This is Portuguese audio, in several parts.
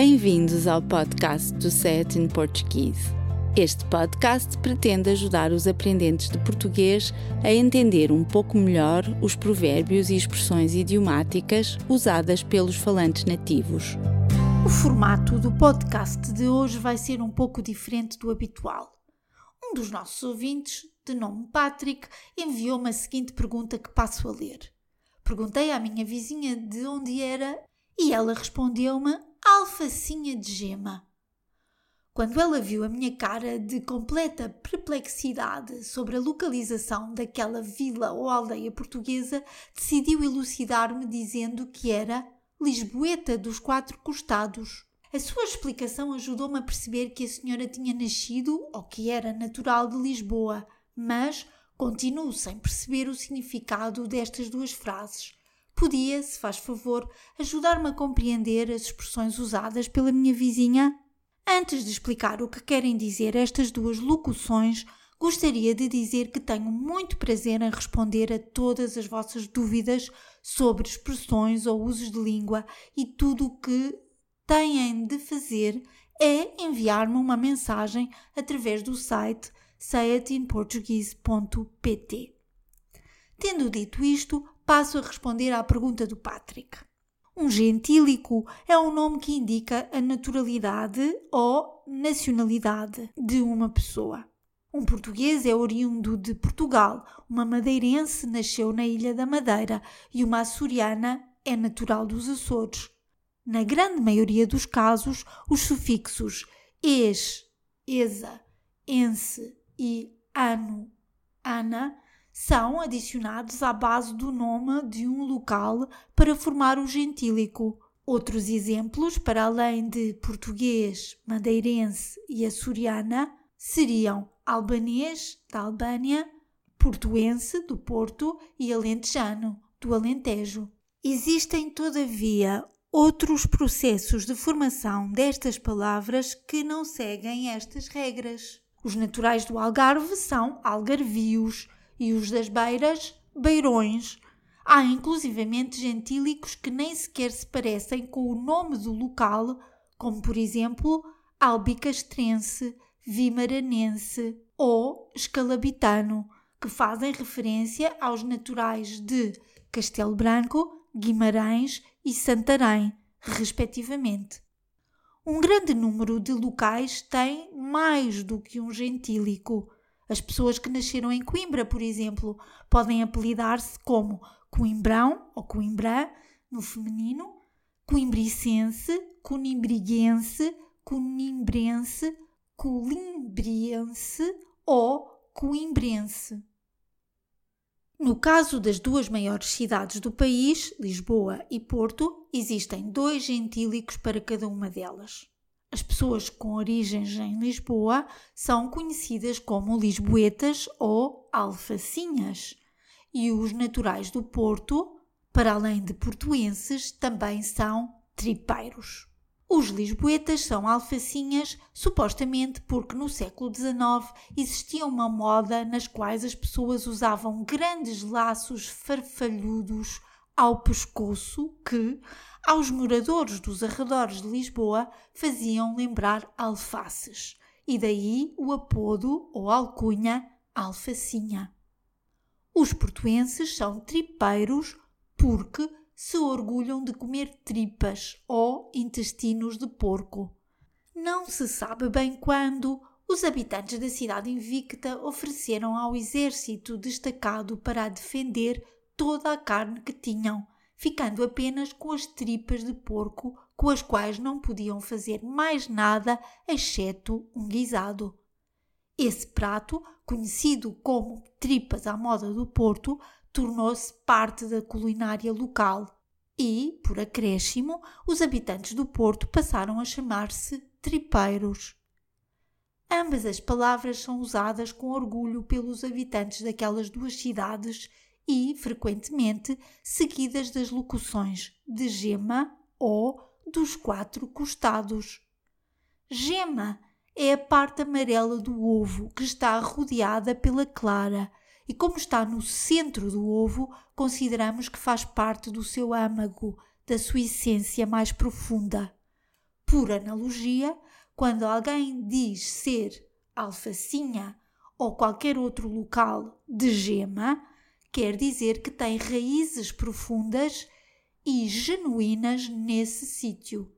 Bem-vindos ao podcast do Set in Portuguese. Este podcast pretende ajudar os aprendentes de português a entender um pouco melhor os provérbios e expressões idiomáticas usadas pelos falantes nativos. O formato do podcast de hoje vai ser um pouco diferente do habitual. Um dos nossos ouvintes, de nome Patrick, enviou-me a seguinte pergunta que passo a ler. Perguntei à minha vizinha de onde era e ela respondeu-me alfacinha de gema. Quando ela viu a minha cara de completa perplexidade sobre a localização daquela vila ou aldeia portuguesa, decidiu elucidar-me dizendo que era Lisboeta dos Quatro Costados. A sua explicação ajudou-me a perceber que a senhora tinha nascido ou que era natural de Lisboa, mas continuo sem perceber o significado destas duas frases. Podia, se faz favor, ajudar-me a compreender as expressões usadas pela minha vizinha? Antes de explicar o que querem dizer estas duas locuções, gostaria de dizer que tenho muito prazer em responder a todas as vossas dúvidas sobre expressões ou usos de língua e tudo o que têm de fazer é enviar-me uma mensagem através do site sayatinportuguese.pt. Tendo dito isto, passo a responder à pergunta do Patrick. Um gentílico é um nome que indica a naturalidade ou nacionalidade de uma pessoa. Um português é oriundo de Portugal, uma madeirense nasceu na Ilha da Madeira e uma açoriana é natural dos Açores. Na grande maioria dos casos, os sufixos es, esa, ense e ano, ana são adicionados à base do nome de um local para formar o gentílico. Outros exemplos, para além de português, madeirense e açoriana, seriam albanês, da Albânia, portuense, do Porto e alentejano, do Alentejo. Existem, todavia, outros processos de formação destas palavras que não seguem estas regras. Os naturais do Algarve são algarvios, e os das beiras, beirões. Há inclusivamente gentílicos que nem sequer se parecem com o nome do local, como por exemplo albicastrense, vimaranense ou escalabitano, que fazem referência aos naturais de Castelo Branco, Guimarães e Santarém, respectivamente. Um grande número de locais tem mais do que um gentílico. As pessoas que nasceram em Coimbra, por exemplo, podem apelidar-se como Coimbrão ou Coimbrã, no feminino, coimbricense, conimbriguense, conimbrense, colimbriense ou coimbrense. No caso das duas maiores cidades do país, Lisboa e Porto, existem dois gentílicos para cada uma delas. As pessoas com origens em Lisboa são conhecidas como lisboetas ou alfacinhas, e os naturais do Porto, para além de portuenses, também são tripeiros. Os lisboetas são alfacinhas, supostamente porque no século XIX existia uma moda nas quais as pessoas usavam grandes laços farfalhudos ao pescoço que, aos moradores dos arredores de Lisboa, faziam lembrar alfaces, e daí o apodo ou alcunha alfacinha. Os portuenses são tripeiros porque se orgulham de comer tripas ou intestinos de porco. Não se sabe bem quando, os habitantes da cidade invicta ofereceram ao exército destacado para a defender toda a carne que tinham, ficando apenas com as tripas de porco, com as quais não podiam fazer mais nada exceto um guisado. Esse prato, conhecido como tripas à moda do Porto, tornou-se parte da culinária local e, por acréscimo, os habitantes do Porto passaram a chamar-se tripeiros. Ambas as palavras são usadas com orgulho pelos habitantes daquelas duas cidades e, frequentemente, seguidas das locuções de gema ou dos quatro costados. Gema é a parte amarela do ovo que está rodeada pela clara e, como está no centro do ovo, consideramos que faz parte do seu âmago, da sua essência mais profunda. Por analogia, quando alguém diz ser alfacinha ou qualquer outro local de gema, quer dizer que tem raízes profundas e genuínas nesse sítio.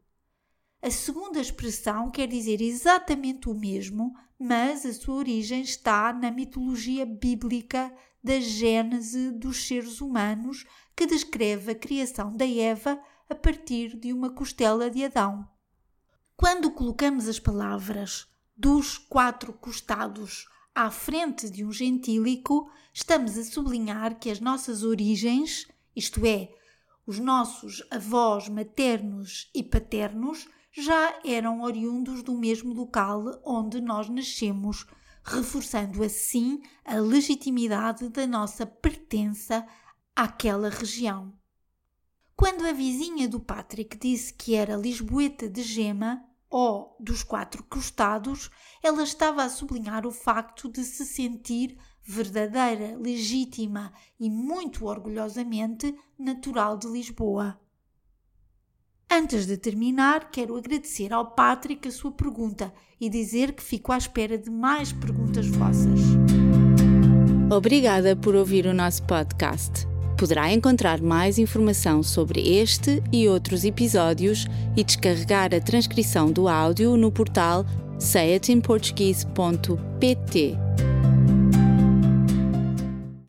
A segunda expressão quer dizer exatamente o mesmo, mas a sua origem está na mitologia bíblica da gênese dos seres humanos, que descreve a criação da Eva a partir de uma costela de Adão. Quando colocamos as palavras dos quatro costados à frente de um gentílico, estamos a sublinhar que as nossas origens, isto é, os nossos avós maternos e paternos, já eram oriundos do mesmo local onde nós nascemos, reforçando assim a legitimidade da nossa pertença àquela região. Quando a vizinha do Patrick disse que era lisboeta de gema, ou dos quatro costados, ela estava a sublinhar o facto de se sentir verdadeira, legítima e muito orgulhosamente natural de Lisboa. Antes de terminar, quero agradecer ao Patrick a sua pergunta e dizer que fico à espera de mais perguntas vossas. Obrigada por ouvir o nosso podcast. Poderá encontrar mais informação sobre este e outros episódios e descarregar a transcrição do áudio no portal sayatinportuguese.pt.